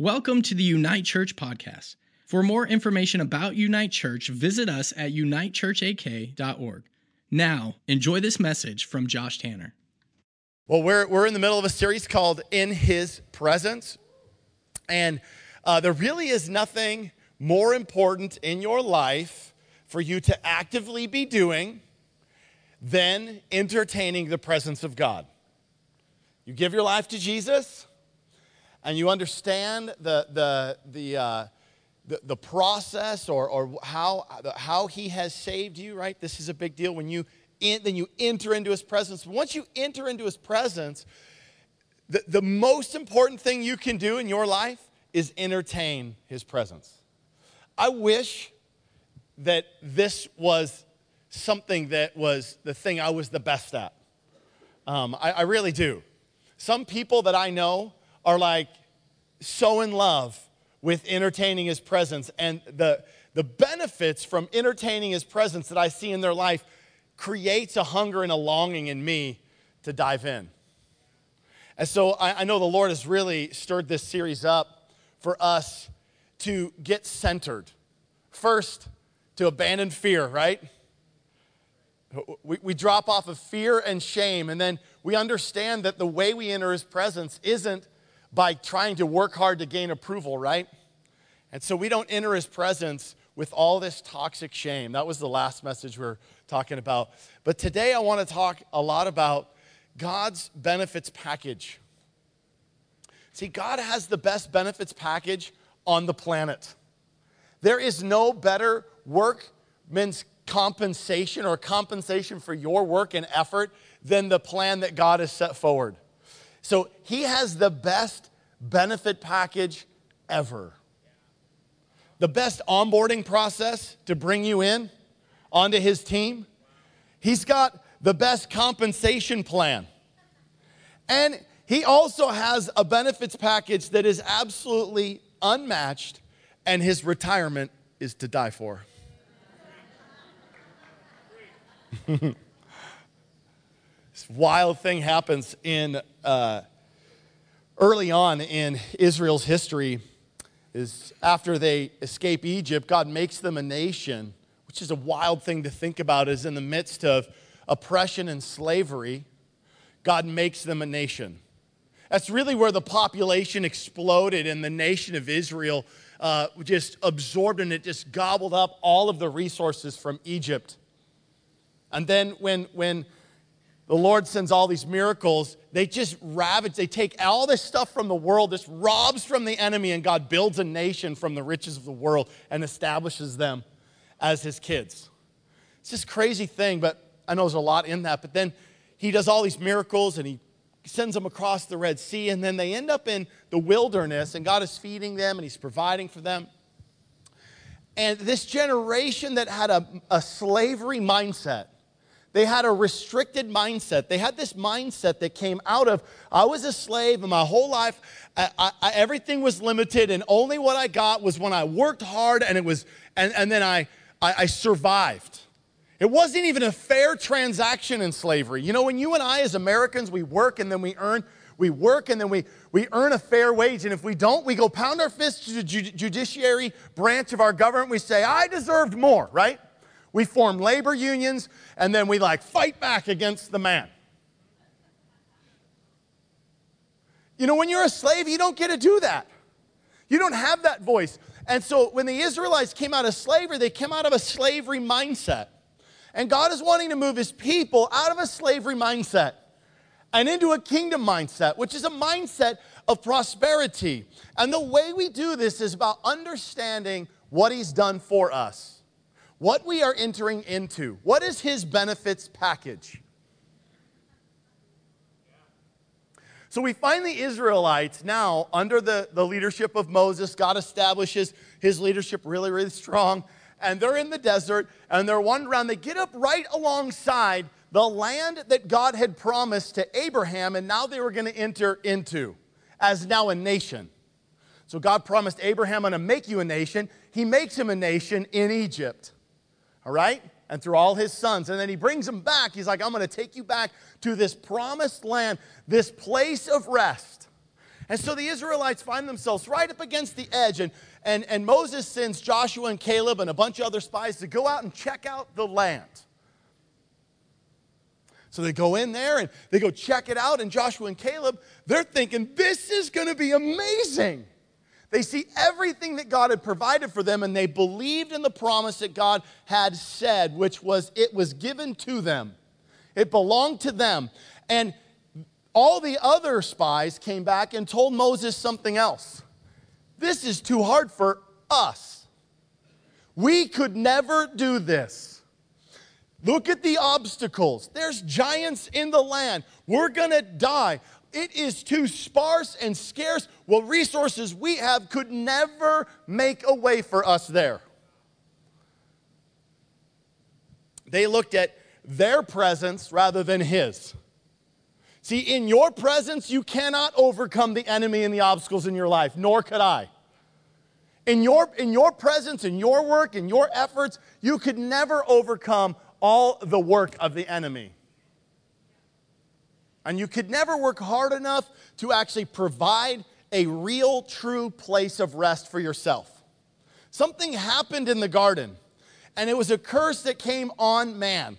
Welcome to the Unite Church podcast. For more information about Unite Church, visit us at unitechurchak.org. Now, enjoy this message from Josh Tanner. Well, we're, we're in the middle of a series called In His Presence. And uh, there really is nothing more important in your life for you to actively be doing than entertaining the presence of God. You give your life to Jesus, and you understand the, the, the, uh, the, the, process or, or how, how he has saved you, right? This is a big deal when you in, then you enter into his presence. Once you enter into his presence, the, the most important thing you can do in your life is entertain his presence. I wish that this was something that was the thing I was the best at. Um, I, I really do. Some people that I know are like so in love with entertaining his presence and the, the benefits from entertaining his presence that I see in their life creates a hunger and a longing in me to dive in. And so I, I know the Lord has really stirred this series up for us to get centered. First, to abandon fear, right? We, we drop off of fear and shame, and then we understand that the way we enter his presence isn't by trying to work hard to gain approval, right? And so we don't enter his presence with all this toxic shame. That was the last message we are talking about. But today I want to talk a lot about God's benefits package. See, God has the best benefits package on the planet. There is no better workman's compensation or compensation for your work and effort than the plan that God has set forward. So he has the best benefit package ever. The best onboarding process to bring you in onto his team. He's got the best compensation plan. And he also has a benefits package that is absolutely unmatched, and his retirement is to die for. this wild thing happens in uh, early on in Israel's history. Is after they escape Egypt, God makes them a nation, which is a wild thing to think about. Is in the midst of oppression and slavery, God makes them a nation. That's really where the population exploded, and the nation of Israel uh, just absorbed and it just gobbled up all of the resources from Egypt. And then when, when the Lord sends all these miracles, they just ravage, they take all this stuff from the world, this robs from the enemy, and God builds a nation from the riches of the world and establishes them as his kids. It's this crazy thing, but I know there's a lot in that. But then he does all these miracles and he sends them across the Red Sea, and then they end up in the wilderness, and God is feeding them and he's providing for them. And this generation that had a, a slavery mindset, they had a restricted mindset. They had this mindset that came out of I was a slave and my whole life I, I, everything was limited and only what I got was when I worked hard and it was and, and then I, I survived. It wasn't even a fair transaction in slavery. You know, when you and I as Americans we work and then we earn we work and then we, we earn a fair wage. And if we don't, we go pound our fists to the judiciary branch of our government. We say, I deserved more, right? We form labor unions and then we like fight back against the man. You know, when you're a slave, you don't get to do that. You don't have that voice. And so when the Israelites came out of slavery, they came out of a slavery mindset. And God is wanting to move his people out of a slavery mindset and into a kingdom mindset, which is a mindset of prosperity. And the way we do this is about understanding what he's done for us what we are entering into. What is his benefits package? So we find the Israelites now under the, the leadership of Moses. God establishes his leadership really, really strong. And they're in the desert and they're wandering around. They get up right alongside the land that God had promised to Abraham, and now they were going to enter into as now a nation. So God promised Abraham, I'm going to make you a nation. He makes him a nation in Egypt all right? And through all his sons. And then he brings them back. He's like, I'm going to take you back to this promised land, this place of rest. And so the Israelites find themselves right up against the edge, and, and, and Moses sends Joshua and Caleb and a bunch of other spies to go out and check out the land. So they go in there and they go check it out, and Joshua and Caleb, they're thinking, this is going to be amazing. They see everything that God had provided for them, and they believed in the promise that God had said, which was it was given to them. It belonged to them. And all the other spies came back and told Moses something else. This is too hard for us. We could never do this. Look at the obstacles. There's giants in the land. We're going to die. It is too sparse and scarce. Well, resources we have could never make a way for us there. They looked at their presence rather than his. See, in your presence, you cannot overcome the enemy and the obstacles in your life, nor could I. In your, in your presence, in your work, in your efforts, you could never overcome all the work of the enemy. And you could never work hard enough to actually provide a real, true place of rest for yourself. Something happened in the garden, and it was a curse that came on man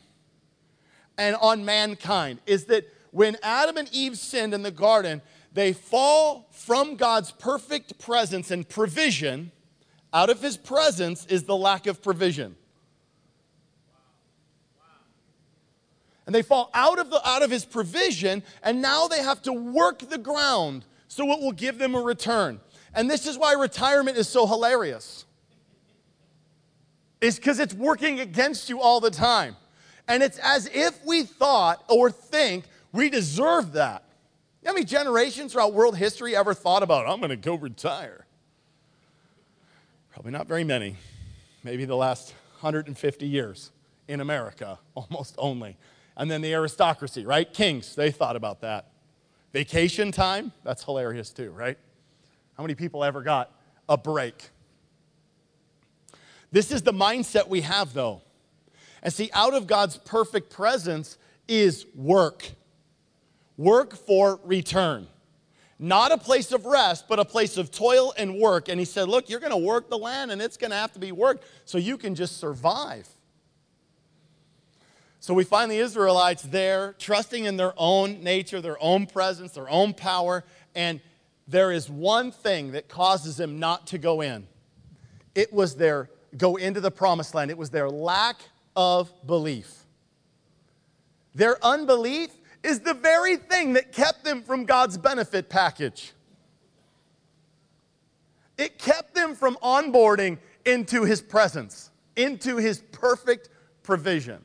and on mankind. Is that when Adam and Eve sinned in the garden, they fall from God's perfect presence and provision. Out of his presence is the lack of provision. And they fall out of, the, out of his provision, and now they have to work the ground so it will give them a return. And this is why retirement is so hilarious. It's because it's working against you all the time. And it's as if we thought or think we deserve that. How many generations throughout world history ever thought about, I'm going to go retire? Probably not very many. Maybe the last 150 years in America, almost only. And then the aristocracy, right? Kings, they thought about that. Vacation time, that's hilarious too, right? How many people ever got a break? This is the mindset we have, though. And see, out of God's perfect presence is work. Work for return. Not a place of rest, but a place of toil and work. And he said, Look, you're going to work the land and it's going to have to be worked so you can just survive. So we find the Israelites there, trusting in their own nature, their own presence, their own power, and there is one thing that causes them not to go in. It was their go into the promised land. It was their lack of belief. Their unbelief is the very thing that kept them from God's benefit package. It kept them from onboarding into his presence, into his perfect provision.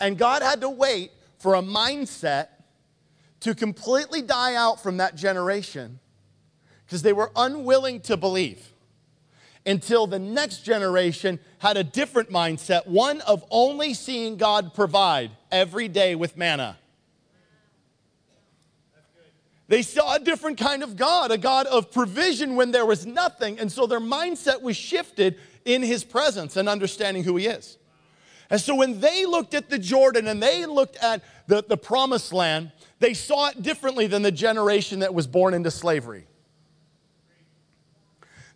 And God had to wait for a mindset to completely die out from that generation because they were unwilling to believe until the next generation had a different mindset, one of only seeing God provide every day with manna. They saw a different kind of God, a God of provision when there was nothing. And so their mindset was shifted in his presence and understanding who he is. And so when they looked at the Jordan and they looked at the, the promised land, they saw it differently than the generation that was born into slavery.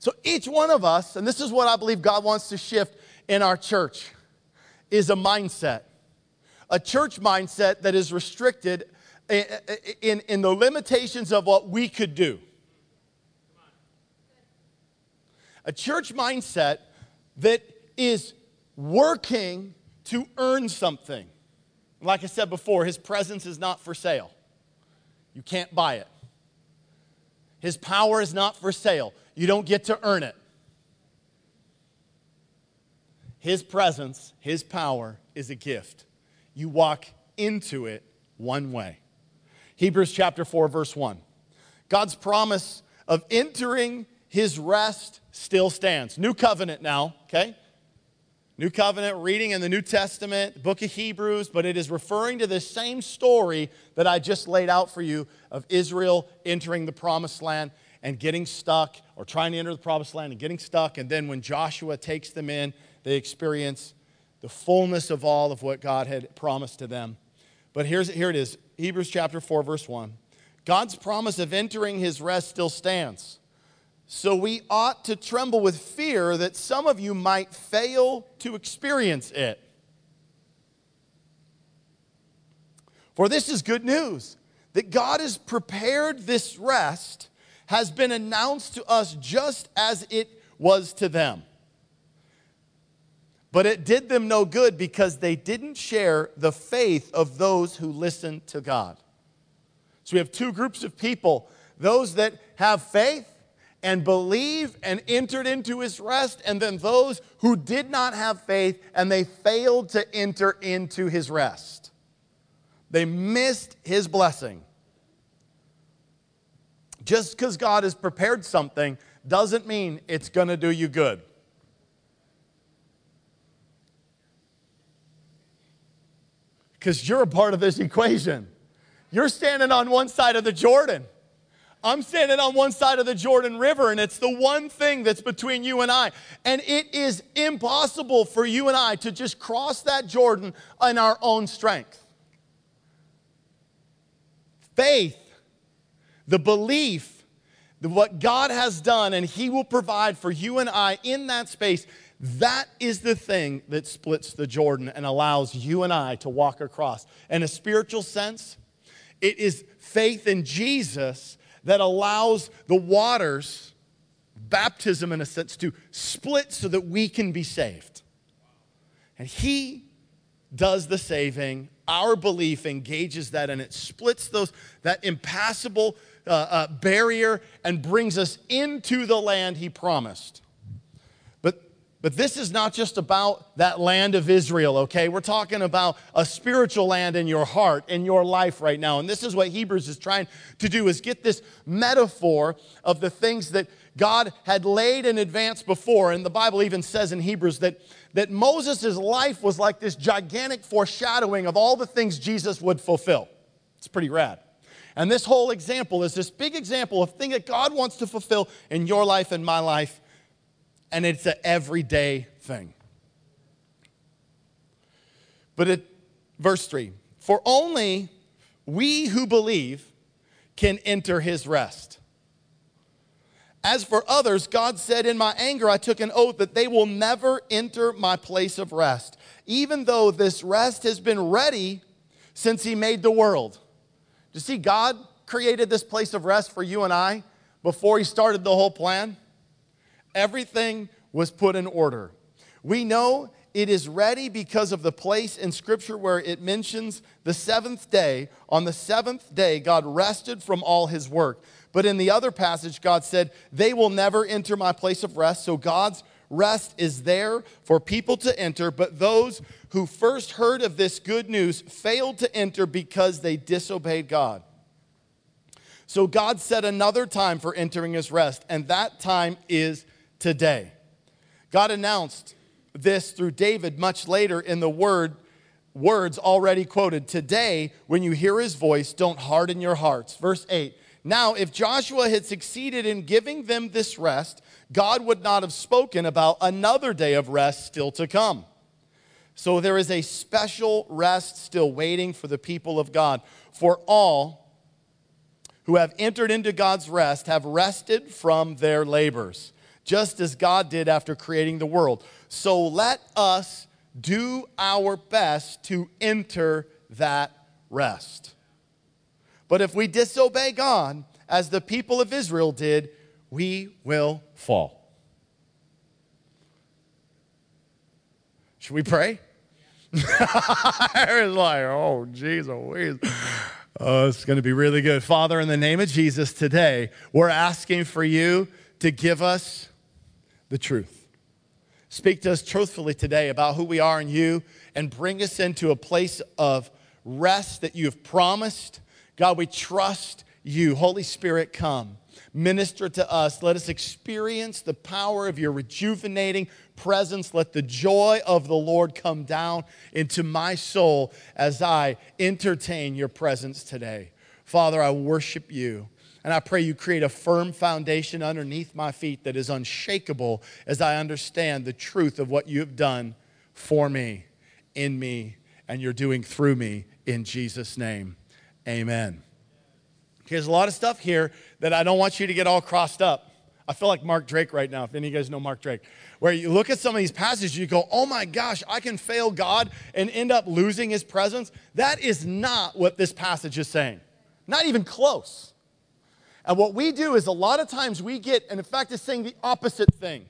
So each one of us, and this is what I believe God wants to shift in our church, is a mindset. A church mindset that is restricted in, in, in the limitations of what we could do. A church mindset that is working to earn something. Like I said before, his presence is not for sale. You can't buy it. His power is not for sale. You don't get to earn it. His presence, his power is a gift. You walk into it one way. Hebrews chapter 4, verse 1. God's promise of entering his rest still stands. New covenant now, okay? New Covenant reading in the New Testament, book of Hebrews, but it is referring to the same story that I just laid out for you of Israel entering the promised land and getting stuck, or trying to enter the promised land and getting stuck. And then when Joshua takes them in, they experience the fullness of all of what God had promised to them. But here's, here it is Hebrews chapter 4, verse 1. God's promise of entering his rest still stands. So we ought to tremble with fear that some of you might fail to experience it. For this is good news that God has prepared this rest, has been announced to us just as it was to them. But it did them no good because they didn't share the faith of those who listened to God. So we have two groups of people those that have faith and believe and entered into his rest, and then those who did not have faith and they failed to enter into his rest. They missed his blessing. Just because God has prepared something doesn't mean it's going to do you good. Because you're a part of this equation. You're standing on one side of the Jordan. I'm standing on one side of the Jordan River, and it's the one thing that's between you and I. And it is impossible for you and I to just cross that Jordan in our own strength. Faith, the belief that what God has done and He will provide for you and I in that space, that is the thing that splits the Jordan and allows you and I to walk across. In a spiritual sense, it is faith in Jesus that allows the waters, baptism in a sense, to split so that we can be saved. And He does the saving. Our belief engages that and it splits those, that impassable uh, uh, barrier and brings us into the land He promised. But this is not just about that land of Israel, okay? We're talking about a spiritual land in your heart, in your life right now. And this is what Hebrews is trying to do is get this metaphor of the things that God had laid in advance before. And the Bible even says in Hebrews that, that Moses' life was like this gigantic foreshadowing of all the things Jesus would fulfill. It's pretty rad. And this whole example is this big example of thing that God wants to fulfill in your life and my life and it's an everyday thing. But it, verse 3 For only we who believe can enter his rest. As for others, God said, In my anger, I took an oath that they will never enter my place of rest, even though this rest has been ready since he made the world. Do you see, God created this place of rest for you and I before he started the whole plan? Everything was put in order. We know it is ready because of the place in Scripture where it mentions the seventh day. On the seventh day, God rested from all his work. But in the other passage, God said, They will never enter my place of rest. So God's rest is there for people to enter. But those who first heard of this good news failed to enter because they disobeyed God. So God set another time for entering his rest, and that time is today. God announced this through David much later in the word words already quoted. Today, when you hear his voice, don't harden your hearts. Verse 8. Now, if Joshua had succeeded in giving them this rest, God would not have spoken about another day of rest still to come. So there is a special rest still waiting for the people of God. For all who have entered into God's rest have rested from their labors just as God did after creating the world. So let us do our best to enter that rest. But if we disobey God, as the people of Israel did, we will fall. Should we pray? I was like, oh, Jesus, Oh, it's going to be really good. Father, in the name of Jesus, today, we're asking for you to give us the truth. Speak to us truthfully today about who we are in you and bring us into a place of rest that you have promised. God, we trust you. Holy Spirit, come. Minister to us. Let us experience the power of your rejuvenating presence. Let the joy of the Lord come down into my soul as I entertain your presence today. Father, I worship you. And I pray you create a firm foundation underneath my feet that is unshakable as I understand the truth of what you have done for me, in me, and you're doing through me in Jesus' name. Amen. There's a lot of stuff here that I don't want you to get all crossed up. I feel like Mark Drake right now, if any of you guys know Mark Drake, where you look at some of these passages, you go, oh my gosh, I can fail God and end up losing his presence. That is not what this passage is saying, not even close. And what we do is a lot of times we get, and in fact, it's saying the opposite thing.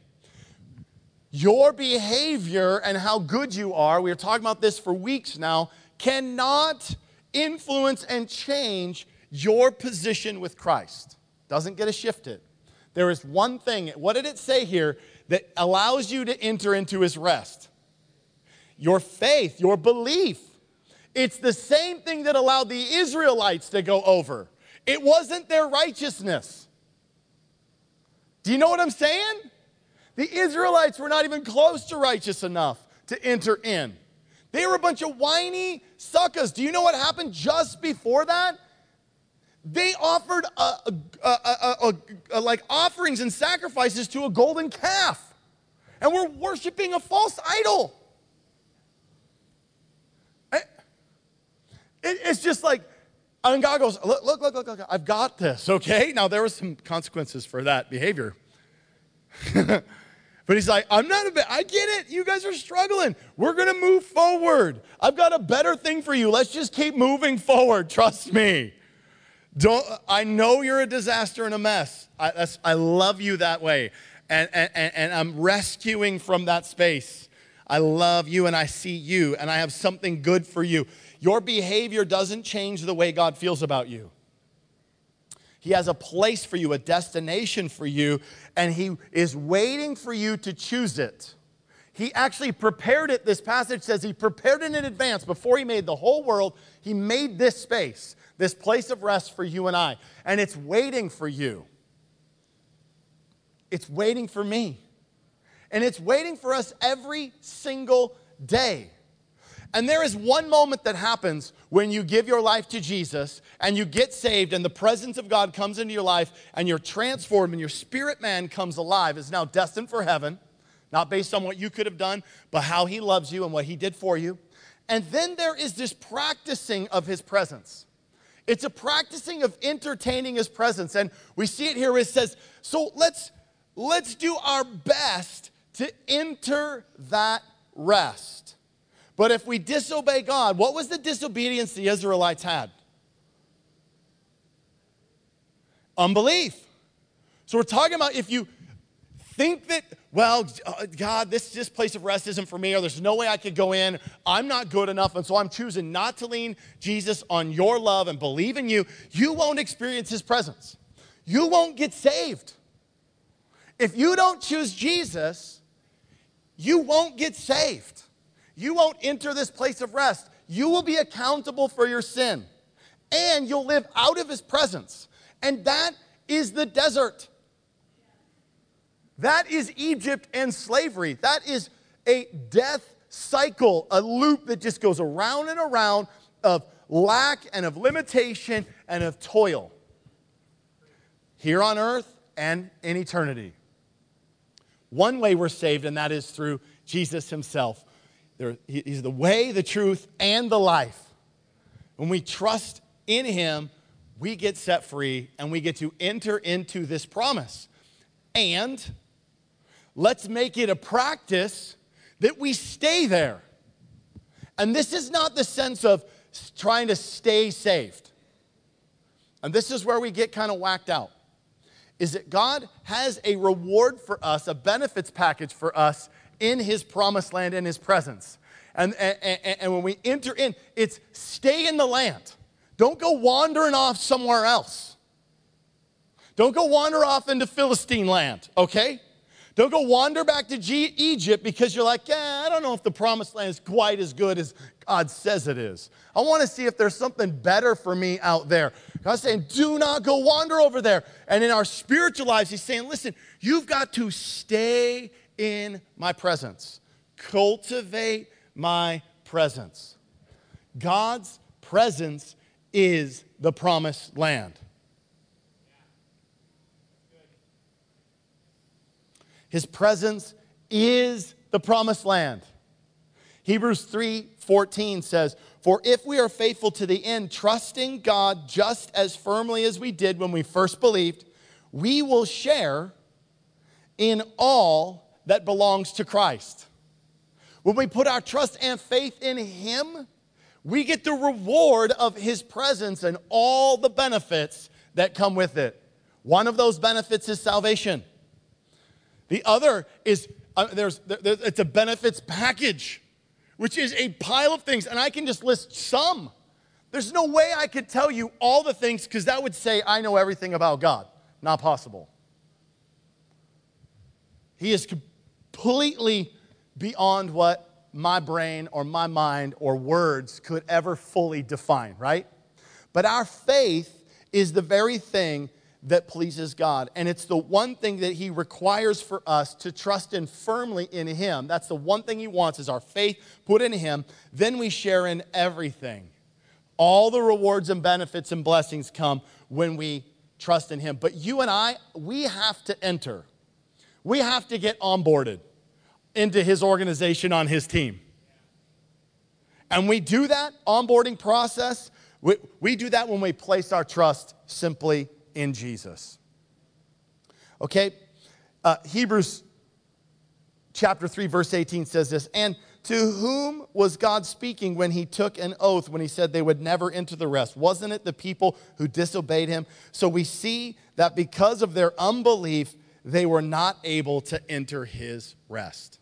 Your behavior and how good you are, we are talking about this for weeks now, cannot influence and change your position with Christ. Doesn't get to shift it. There is one thing, what did it say here, that allows you to enter into his rest? Your faith, your belief. It's the same thing that allowed the Israelites to go over. It wasn't their righteousness. Do you know what I'm saying? The Israelites were not even close to righteous enough to enter in. They were a bunch of whiny suckers. Do you know what happened just before that? They offered a, a, a, like offerings and sacrifices to a golden calf, and were worshiping a false idol. It, it, it's just like and God goes, look, look, look, look, look, I've got this, okay? Now, there were some consequences for that behavior. but he's like, I'm not a bit, I get it. You guys are struggling. We're going to move forward. I've got a better thing for you. Let's just keep moving forward. Trust me. Don't, I know you're a disaster and a mess. I, I love you that way. And, and, and I'm rescuing from that space. I love you and I see you and I have something good for you. Your behavior doesn't change the way God feels about you. He has a place for you, a destination for you, and He is waiting for you to choose it. He actually prepared it, this passage says He prepared it in advance. Before He made the whole world, He made this space, this place of rest for you and I, and it's waiting for you. It's waiting for me. And it's waiting for us every single day. And there is one moment that happens when you give your life to Jesus and you get saved, and the presence of God comes into your life, and you're transformed, and your spirit man comes alive, is now destined for heaven, not based on what you could have done, but how he loves you and what he did for you. And then there is this practicing of his presence. It's a practicing of entertaining his presence. And we see it here it says, so let's let's do our best to enter that rest. But if we disobey God, what was the disobedience the Israelites had? Unbelief. So we're talking about if you think that, well, uh, God, this, this place of rest isn't for me, or there's no way I could go in, I'm not good enough, and so I'm choosing not to lean Jesus on your love and believe in you, you won't experience his presence. You won't get saved. If you don't choose Jesus, you won't get saved you won't enter this place of rest. You will be accountable for your sin, and you'll live out of his presence. And that is the desert. That is Egypt and slavery. That is a death cycle, a loop that just goes around and around of lack and of limitation and of toil here on earth and in eternity. One way we're saved, and that is through Jesus himself. There, he's the way, the truth, and the life. When we trust in Him, we get set free and we get to enter into this promise. And let's make it a practice that we stay there. And this is not the sense of trying to stay saved. And this is where we get kind of whacked out. Is that God has a reward for us, a benefits package for us in his promised land, in his presence. And, and, and when we enter in, it's stay in the land. Don't go wandering off somewhere else. Don't go wander off into Philistine land, okay? Don't go wander back to G- Egypt because you're like, yeah, I don't know if the promised land is quite as good as God says it is. I want to see if there's something better for me out there. God's saying, do not go wander over there. And in our spiritual lives, He's saying, listen, you've got to stay in my presence. Cultivate my presence. God's presence is the promised land. His presence is the promised land. Hebrews 3:14 says, "For if we are faithful to the end, trusting God just as firmly as we did when we first believed, we will share in all that belongs to Christ." When we put our trust and faith in him, we get the reward of his presence and all the benefits that come with it. One of those benefits is salvation. The other is uh, there's, there, it's a benefits package, which is a pile of things, and I can just list some. There's no way I could tell you all the things because that would say I know everything about God. Not possible. He is completely beyond what my brain or my mind or words could ever fully define, right? But our faith is the very thing that pleases God. And it's the one thing that He requires for us to trust in firmly in Him. That's the one thing He wants is our faith put in Him. Then we share in everything. All the rewards and benefits and blessings come when we trust in Him. But you and I, we have to enter. We have to get onboarded into His organization on His team. And we do that onboarding process we, we do that when we place our trust simply in Jesus. Okay? Uh, Hebrews chapter 3, verse 18 says this And to whom was God speaking when he took an oath when he said they would never enter the rest? Wasn't it the people who disobeyed him? So we see that because of their unbelief, they were not able to enter his rest.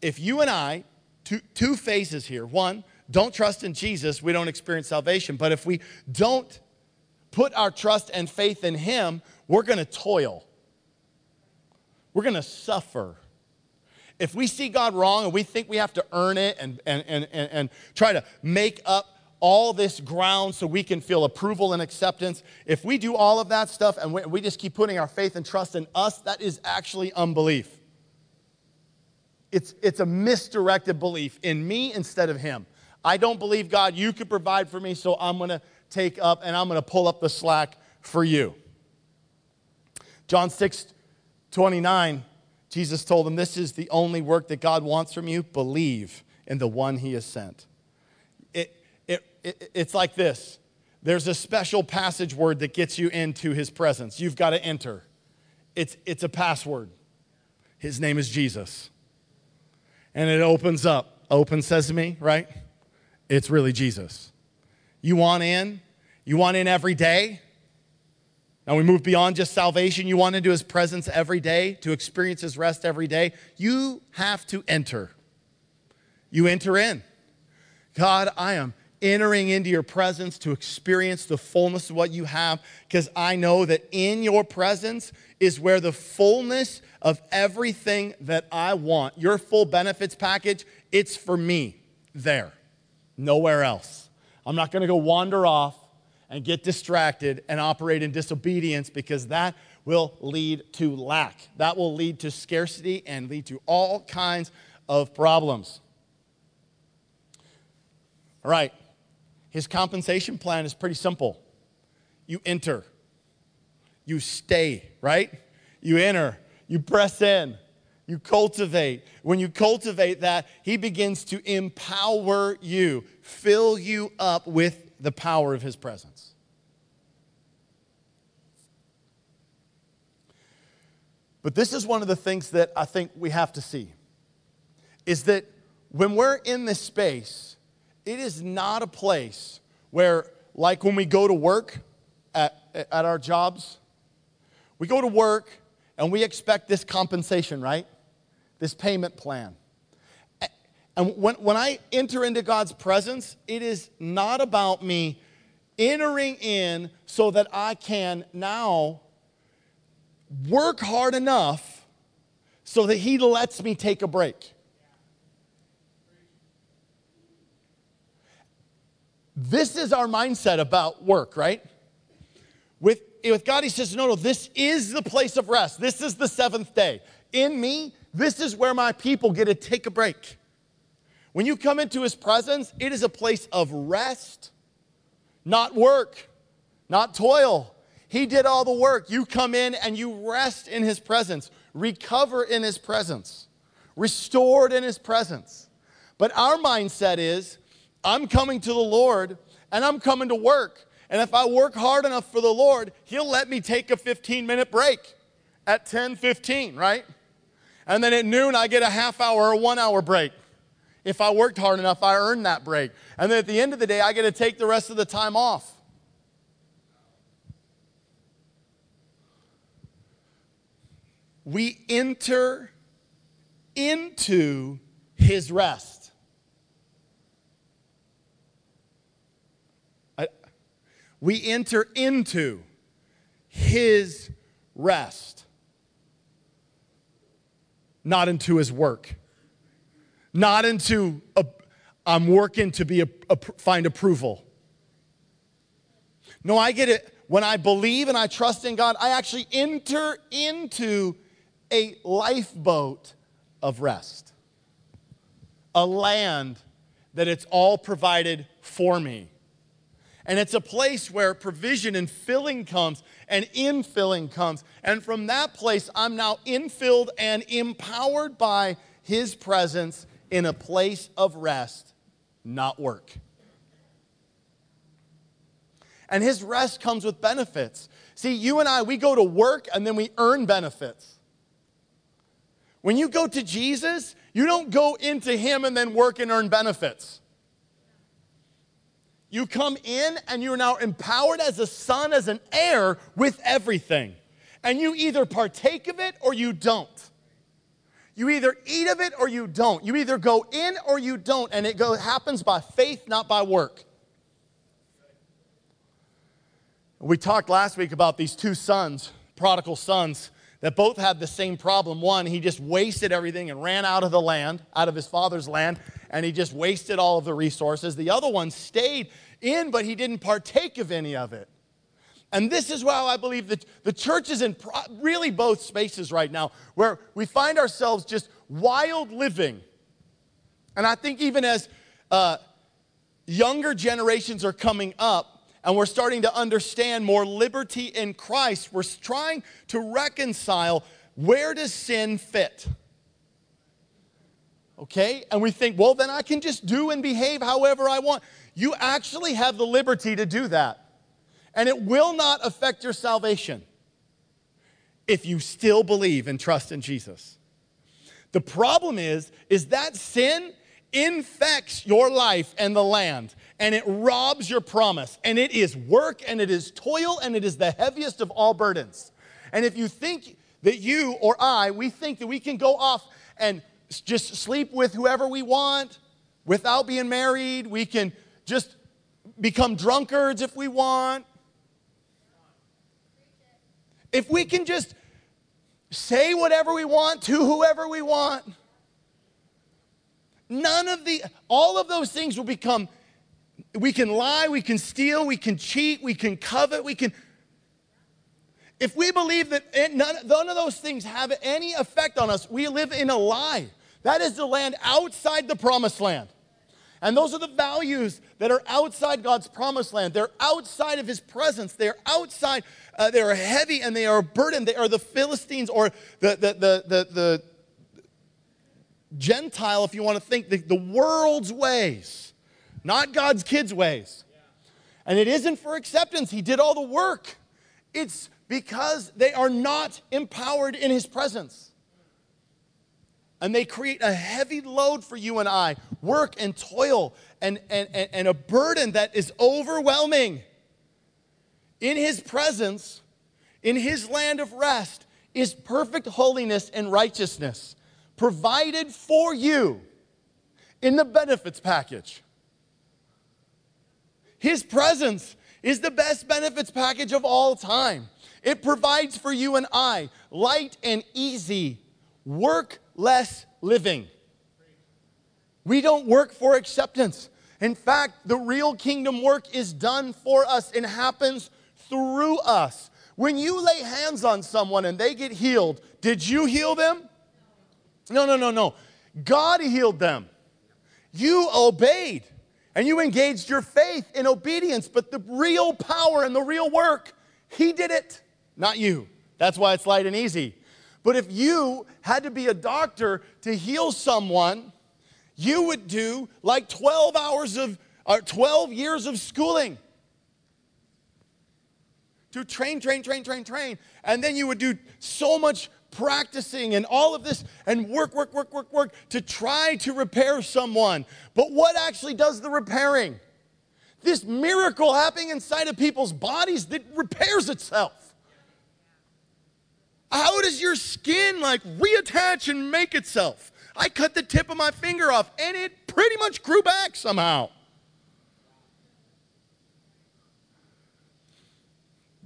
If you and I, two, two phases here. One, don't trust in Jesus, we don't experience salvation. But if we don't put our trust and faith in Him, we're going to toil. We're going to suffer. If we see God wrong and we think we have to earn it and, and, and, and, and try to make up all this ground so we can feel approval and acceptance, if we do all of that stuff and we, just keep putting our faith and trust in us, that is actually unbelief. It's, it's a misdirected belief in me instead of Him. I don't believe, God, you could provide for me, so I'm going to take up and I'm going to pull up the slack for you. John 6 29, Jesus told him, This is the only work that God wants from you. Believe in the one he has sent. It, it, it, it's like this there's a special passage word that gets you into his presence. You've got to enter, it's, it's a password. His name is Jesus. And it opens up, open sesame, right? It's really Jesus. You want in? You want in every day? Now we move beyond just salvation. You want into his presence every day, to experience his rest every day. You have to enter. You enter in. God, I am entering into your presence to experience the fullness of what you have because I know that in your presence is where the fullness of everything that I want, your full benefits package, it's for me there nowhere else. I'm not going to go wander off and get distracted and operate in disobedience because that will lead to lack. That will lead to scarcity and lead to all kinds of problems. All right, his compensation plan is pretty simple. You enter, you stay, right? You enter, you press in, you cultivate. When you cultivate that, He begins to empower you, fill you up with the power of His presence. But this is one of the things that I think we have to see is that when we're in this space, it is not a place where, like when we go to work at, at our jobs, we go to work and we expect this compensation, right? this payment plan. And when, when I enter into God's presence, it is not about me entering in so that I can now work hard enough so that He lets me take a break. This is our mindset about work, right? With, with God, He says, No, no, this is the place of rest. This is the seventh day. In me, this is where my people get to take a break. When you come into his presence, it is a place of rest, not work, not toil. He did all the work. You come in and you rest in his presence, recover in his presence, restored in his presence. But our mindset is I'm coming to the Lord and I'm coming to work. And if I work hard enough for the Lord, He'll let me take a 15 minute break at 10 15, right? And then at noon, I get a half hour or one hour break. If I worked hard enough, I earned that break. And then at the end of the day, I get to take the rest of the time off. We enter into his rest. I, we enter into his rest, not into his work, not into a, I'm working to be a, a, find approval. No, I get it. When I believe and I trust in God, I actually enter into a lifeboat of rest a land that it's all provided for me. And it's a place where provision and filling comes and infilling comes. And from that place, I'm now infilled and empowered by His presence in a place of rest, not work. And His rest comes with benefits. See, you and I, we go to work and then we earn benefits. When you go to Jesus, you don't go into Him and then work and earn benefits. You come in and you're now empowered as a son, as an heir with everything. And you either partake of it or you don't. You either eat of it or you don't. You either go in or you don't. And it go, happens by faith, not by work. We talked last week about these two sons, prodigal sons that both had the same problem. One, he just wasted everything and ran out of the land, out of his father's land, and he just wasted all of the resources. The other one stayed in, but he didn't partake of any of it. And this is why I believe that the church is in really both spaces right now, where we find ourselves just wild living. And I think even as uh, younger generations are coming up, and we're starting to understand more liberty in Christ, we're trying to reconcile where does sin fit? Okay? And we think, well, then I can just do and behave however I want. You actually have the liberty to do that. And it will not affect your salvation if you still believe and trust in Jesus. The problem is is that sin infects your life and the land and it robs your promise. And it is work and it is toil and it is the heaviest of all burdens. And if you think that you or I, we think that we can go off and just sleep with whoever we want without being married, we can just become drunkards if we want. If we can just say whatever we want to whoever we want, none of the, all of those things will become we can lie, we can steal, we can cheat, we can covet, we can. If we believe that none, none of those things have any effect on us, we live in a lie. That is the land outside the promised land. And those are the values that are outside God's promised land. They're outside of his presence. They're outside, uh, they are heavy and they are burdened. They are the Philistines or the, the, the, the, the Gentile, if you want to think, the, the world's ways not God's kids' ways. And it isn't for acceptance. He did all the work. It's because they are not empowered in His presence. And they create a heavy load for you and I work and toil and, and, and, and a burden that is overwhelming. In His presence, in His land of rest, is perfect holiness and righteousness provided for you in the benefits package. His presence is the best benefits package of all time. It provides for you and I light and easy, work less living. We don't work for acceptance. In fact, the real kingdom work is done for us and happens through us. When you lay hands on someone and they get healed, did you heal them? No, no, no, no. God healed them. You obeyed and you engaged your faith in obedience, but the real power and the real work, He did it, not you. That's why it's light and easy. But if you had to be a doctor to heal someone, you would do like 12 hours of, or 12 years of schooling. To train, train, train, train, train. And then you would do so much practicing and all of this and work, work, work, work, work to try to repair someone. But what actually does the repairing? This miracle happening inside of people's bodies that repairs itself. How does your skin like reattach and make itself? I cut the tip of my finger off and it pretty much grew back somehow.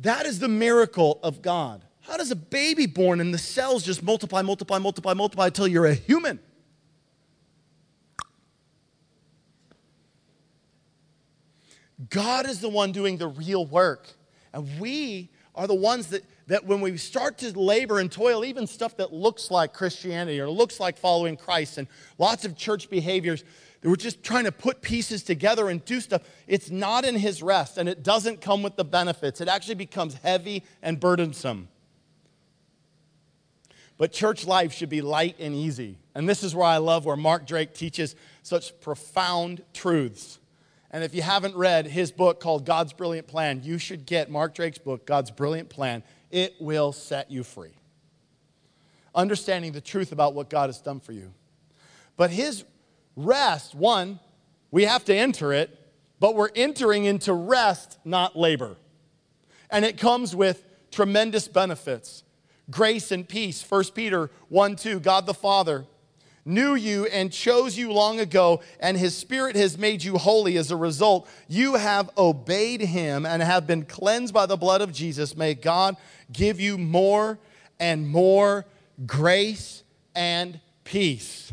That is the miracle of God. How does a baby born and the cells just multiply, multiply, multiply, multiply until you're a human? God is the one doing the real work. And we are the ones that, that when we start to labor and toil, even stuff that looks like Christianity or looks like following Christ and lots of church behaviors, that we're just trying to put pieces together and do stuff. It's not in his rest and it doesn't come with the benefits. It actually becomes heavy and burdensome. But church life should be light and easy. And this is where I love where Mark Drake teaches such profound truths. And if you haven't read his book called God's Brilliant Plan, you should get Mark Drake's book, God's Brilliant Plan. It will set you free. Understanding the truth about what God has done for you. But his rest, one, we have to enter it, but we're entering into rest, not labor. And it comes with tremendous benefits grace and peace. 1 Peter 1 2, God the Father knew you and chose you long ago, and his spirit has made you holy. As a result, you have obeyed him and have been cleansed by the blood of Jesus. May God give you more and more grace and peace.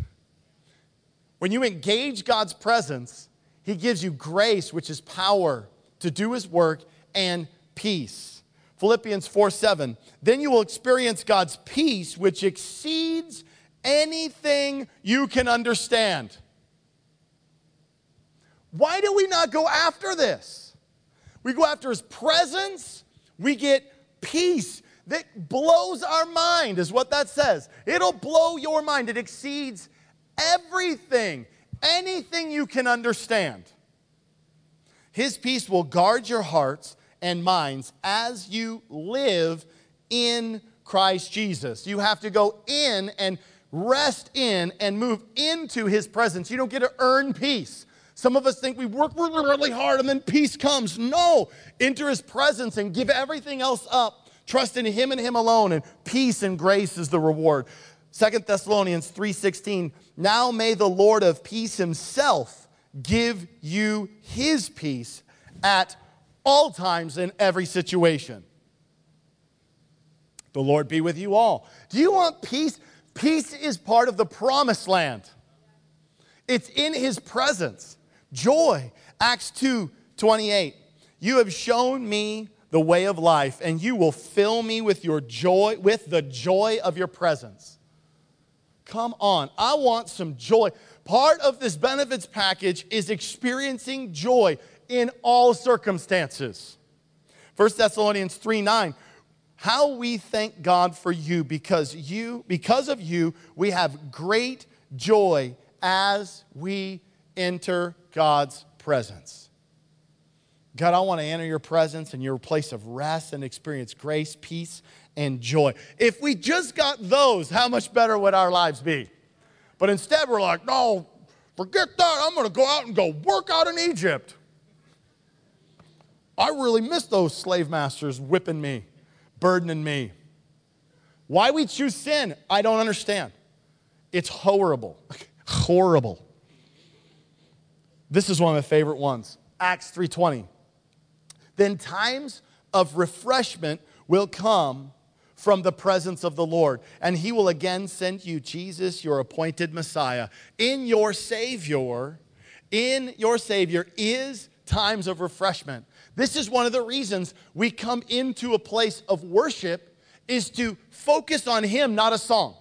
When you engage God's presence, he gives you grace, which is power to do his work, and peace. Philippians 4 7. Then you will experience God's peace, which exceeds anything you can understand. Why do we not go after this? We go after his presence, we get peace that blows our mind, is what that says. It'll blow your mind. It exceeds everything, anything you can understand. His peace will guard your hearts and minds as you live in Christ Jesus. You have to go in and rest in and move into his presence. You don't get to earn peace. Some of us think we work really, really hard and then peace comes. No, enter his presence and give everything else up. Trust in him and him alone, and peace and grace is the reward. Second Thessalonians 3:16. Now may the Lord of peace himself give you his peace at all times in every situation. The Lord be with you all. Do you want peace? Peace is part of the promised land. It's in his presence. Joy, Acts 2 28. You have shown me the way of life, and you will fill me with your joy, with the joy of your presence. Come on, I want some joy. Part of this benefits package is experiencing joy in all circumstances. 1 Thessalonians 3 9 how we thank God for you because you because of you we have great joy as we enter God's presence. God, I want to enter your presence and your place of rest and experience grace, peace, and joy. If we just got those, how much better would our lives be? But instead, we're like, no, forget that. I'm going to go out and go work out in Egypt. I really miss those slave masters whipping me burdening me. Why we choose sin, I don't understand. It's horrible. horrible. This is one of my favorite ones. Acts 3:20. Then times of refreshment will come from the presence of the Lord, and he will again send you Jesus, your appointed Messiah. In your Savior, in your Savior is times of refreshment. This is one of the reasons we come into a place of worship is to focus on him, not a song.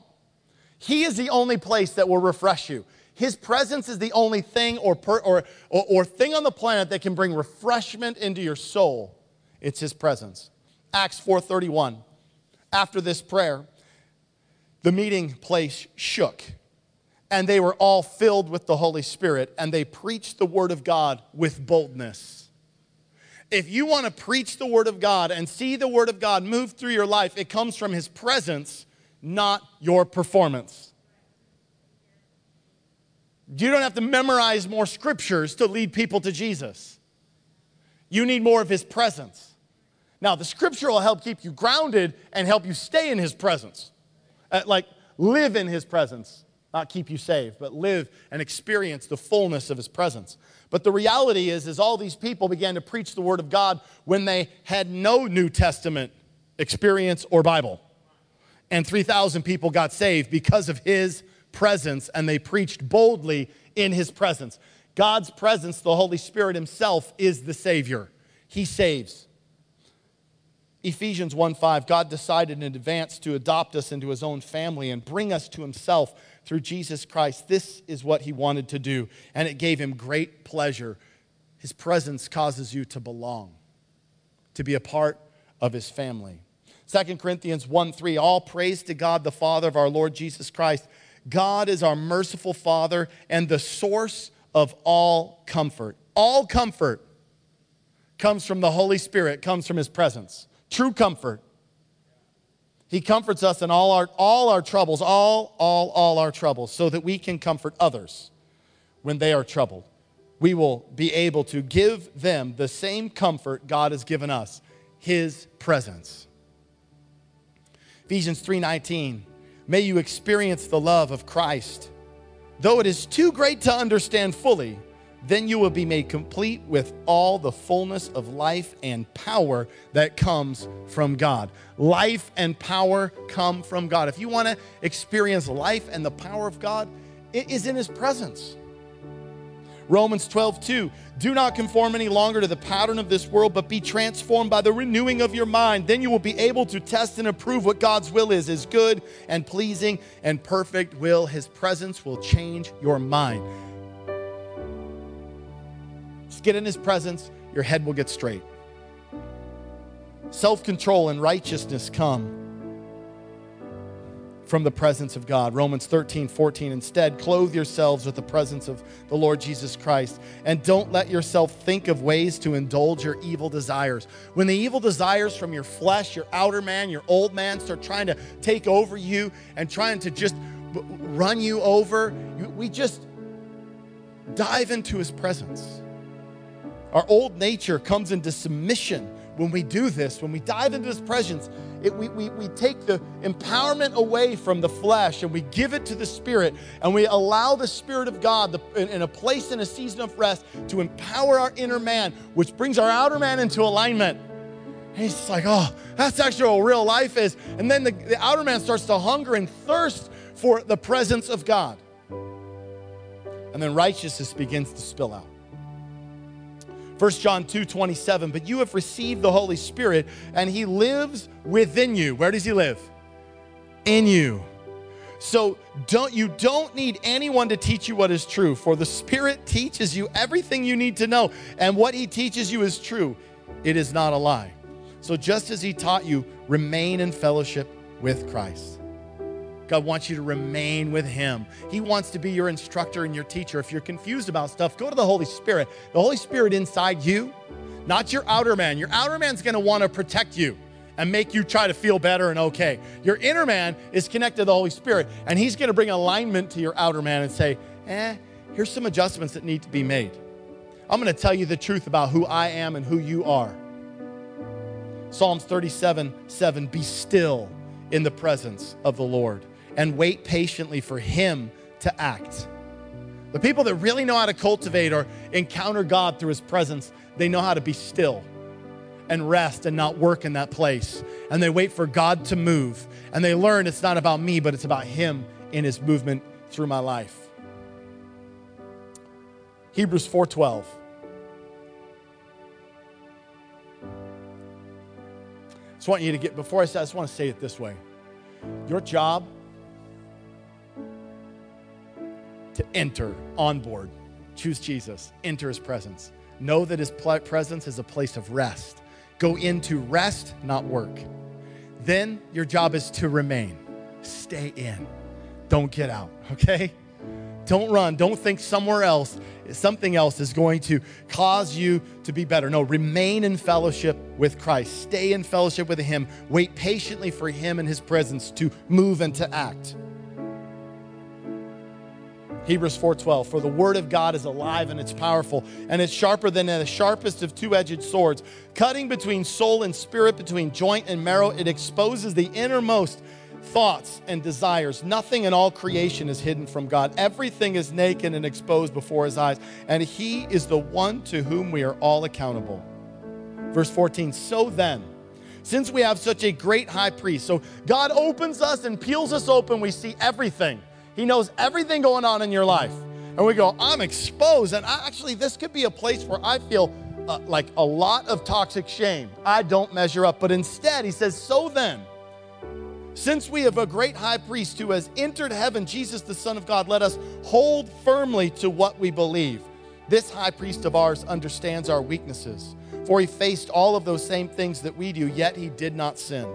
He is the only place that will refresh you. His presence is the only thing or, per, or, or, or thing on the planet that can bring refreshment into your soul. It's his presence. Acts 4:31. After this prayer, the meeting place shook and they were all filled with the Holy Spirit, and they preached the word of God with boldness. If you want to preach the word of God and see the word of God move through your life, it comes from his presence, not your performance. You don't have to memorize more scriptures to lead people to Jesus. You need more of his presence. Now, the scripture will help keep you grounded and help you stay in his presence. Uh, like, live in his presence, not keep you saved, but live and experience the fullness of his presence. But the reality is, is all these people began to preach the word of God when they had no New Testament experience or Bible. And 3,000 people got saved because of his presence, and they preached boldly in his presence. God's presence, the Holy Spirit himself, is the Savior. He saves. Ephesians 1 5, God decided in advance to adopt us into his own family and bring us to himself through Jesus Christ. This is what he wanted to do, and it gave him great pleasure. His presence causes you to belong, to be a part of his family. 2 Corinthians 1 3, all praise to God, the Father of our Lord Jesus Christ. God is our merciful Father and the source of all comfort. All comfort comes from the Holy Spirit, comes from his presence true comfort. He comforts us in all our, all our troubles, all, all, all our troubles, so that we can comfort others when they are troubled. We will be able to give them the same comfort God has given us, His presence. Ephesians 3:19 May you experience the love of Christ. Though it is too great to understand fully, then you will be made complete with all the fullness of life and power that comes from God. Life and power come from God. If you want to experience life and the power of God, it is in His presence. Romans 12, 2. Do not conform any longer to the pattern of this world, but be transformed by the renewing of your mind. Then you will be able to test and approve what God's will is, is good and pleasing and perfect will. His presence will change your mind. Just get in his presence, your head will get straight. Self control and righteousness come from the presence of God. Romans 13, 14. Instead, clothe yourselves with the presence of the Lord Jesus Christ and don't let yourself think of ways to indulge your evil desires. When the evil desires from your flesh, your outer man, your old man start trying to take over you and trying to just run you over, we just dive into his presence. Our old nature comes into submission when we do this, when we dive into His presence. It, we, we, we take the empowerment away from the flesh and we give it to the Spirit, and we allow the Spirit of God the, in, in a place in a season of rest to empower our inner man, which brings our outer man into alignment. And he's just like, oh, that's actually what real life is. And then the, the outer man starts to hunger and thirst for the presence of God. And then righteousness begins to spill out. 1 John 2 27, but you have received the Holy Spirit and he lives within you. Where does he live? In you. So don't you don't need anyone to teach you what is true, for the Spirit teaches you everything you need to know, and what he teaches you is true. It is not a lie. So just as he taught you, remain in fellowship with Christ. God wants you to remain with Him. He wants to be your instructor and your teacher. If you're confused about stuff, go to the Holy Spirit. The Holy Spirit inside you, not your outer man. Your outer man's gonna wanna protect you and make you try to feel better and okay. Your inner man is connected to the Holy Spirit, and He's gonna bring alignment to your outer man and say, eh, here's some adjustments that need to be made. I'm gonna tell you the truth about who I am and who you are. Psalms 37 7, be still in the presence of the Lord and wait patiently for Him to act. The people that really know how to cultivate or encounter God through His presence, they know how to be still and rest and not work in that place. And they wait for God to move. And they learn it's not about me, but it's about Him in His movement through my life. Hebrews 4:12. I just want you to get before I say, I just want to say it this way. Your job to enter on board. Choose Jesus, enter his presence. Know that his presence is a place of rest. Go into rest, not work. Then your job is to remain. Stay in. Don't get out, okay? Don't run. Don't think somewhere else, something else is going to cause you to be better. No, remain in fellowship with Christ. Stay in fellowship with Him. Wait patiently for Him and His presence to move and to act. Hebrews 4:12 For the word of God is alive and it's powerful and it's sharper than the sharpest of two-edged swords cutting between soul and spirit between joint and marrow. It exposes the innermost thoughts and desires. Nothing in all creation is hidden from God. Everything is naked and exposed before his eyes and he is the one to whom we are all accountable. Verse 14 So then since we have such a great high priest so God opens us and peels us open we see everything he knows everything going on in your life. And we go, I'm exposed. And I, actually, this could be a place where I feel uh, like a lot of toxic shame. I don't measure up. But instead, he says, So then, since we have a great high priest who has entered heaven, Jesus, the Son of God, let us hold firmly to what we believe. This high priest of ours understands our weaknesses, for he faced all of those same things that we do, yet he did not sin.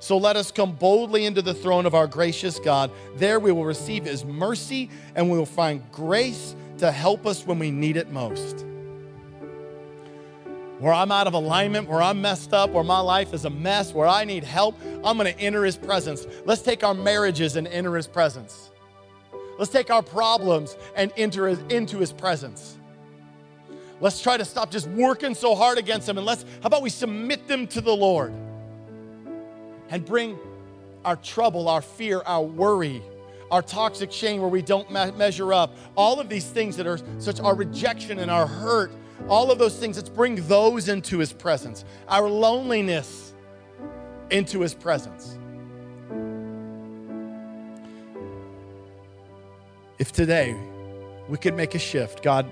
So let us come boldly into the throne of our gracious God. There we will receive his mercy and we will find grace to help us when we need it most. Where I'm out of alignment, where I'm messed up, where my life is a mess, where I need help, I'm gonna enter his presence. Let's take our marriages and enter his presence. Let's take our problems and enter his, into his presence. Let's try to stop just working so hard against them and let's, how about we submit them to the Lord? And bring our trouble, our fear, our worry, our toxic shame where we don't me- measure up, all of these things that are such our rejection and our hurt, all of those things, let's bring those into His presence, our loneliness into His presence. If today we could make a shift, God,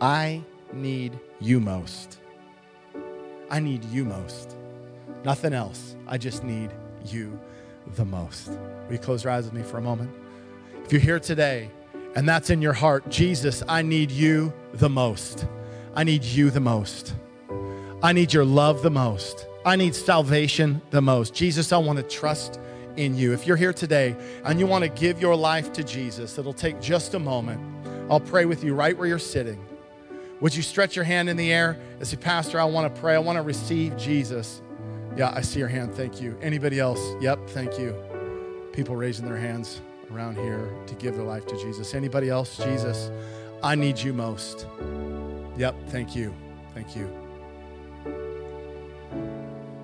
I need you most. I need you most. Nothing else. I just need you the most. Will you close your eyes with me for a moment? If you're here today and that's in your heart, Jesus, I need you the most. I need you the most. I need your love the most. I need salvation the most. Jesus, I want to trust in you. If you're here today and you want to give your life to Jesus, it'll take just a moment. I'll pray with you right where you're sitting. Would you stretch your hand in the air and say, Pastor, I want to pray. I want to receive Jesus yeah, I see your hand. Thank you. Anybody else? Yep, thank you. People raising their hands around here to give their life to Jesus. Anybody else? Jesus, I need you most. Yep, thank you. Thank you.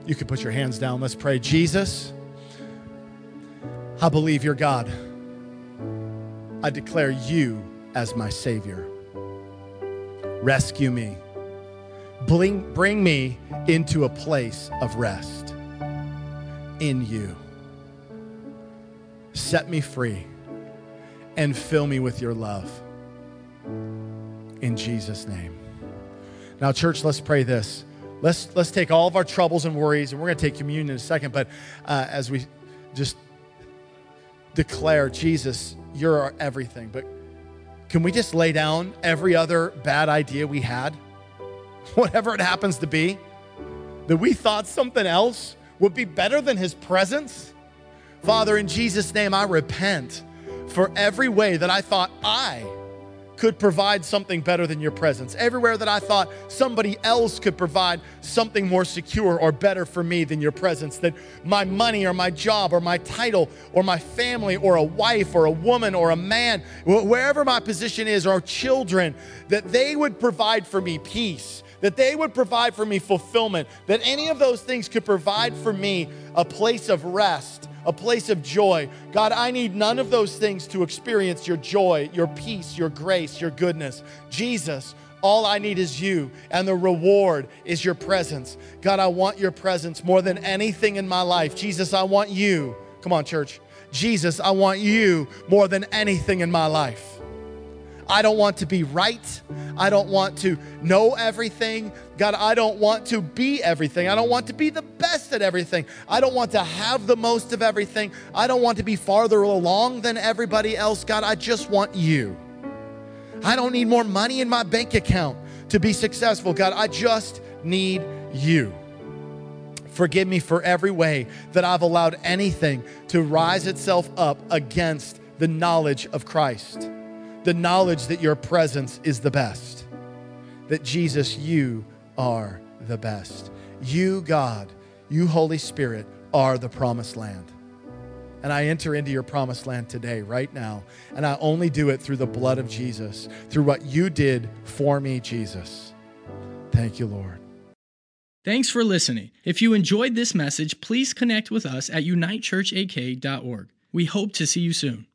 You can put your hands down. Let's pray. Jesus, I believe you're God. I declare you as my Savior. Rescue me. Bring, bring me into a place of rest in you. Set me free and fill me with your love. In Jesus' name. Now, church, let's pray this. Let's, let's take all of our troubles and worries, and we're going to take communion in a second, but uh, as we just declare, Jesus, you're our everything. But can we just lay down every other bad idea we had? whatever it happens to be, that we thought something else would be better than his presence. Father, in Jesus' name, I repent for every way that I thought I could provide something better than your presence. Everywhere that I thought somebody else could provide something more secure or better for me than your presence, that my money or my job or my title or my family or a wife or a woman or a man, wherever my position is, or children, that they would provide for me peace that they would provide for me fulfillment, that any of those things could provide for me a place of rest, a place of joy. God, I need none of those things to experience your joy, your peace, your grace, your goodness. Jesus, all I need is you, and the reward is your presence. God, I want your presence more than anything in my life. Jesus, I want you. Come on, church. Jesus, I want you more than anything in my life. I don't want to be right. I don't want to know everything. God, I don't want to be everything. I don't want to be the best at everything. I don't want to have the most of everything. I don't want to be farther along than everybody else. God, I just want you. I don't need more money in my bank account to be successful. God, I just need you. Forgive me for every way that I've allowed anything to rise itself up against the knowledge of Christ the knowledge that your presence is the best. That Jesus, you are the best. You, God, you, Holy Spirit, are the promised land. And I enter into your promised land today, right now. And I only do it through the blood of Jesus, through what you did for me, Jesus. Thank you, Lord. Thanks for listening. If you enjoyed this message, please connect with us at unitechurchak.org. We hope to see you soon.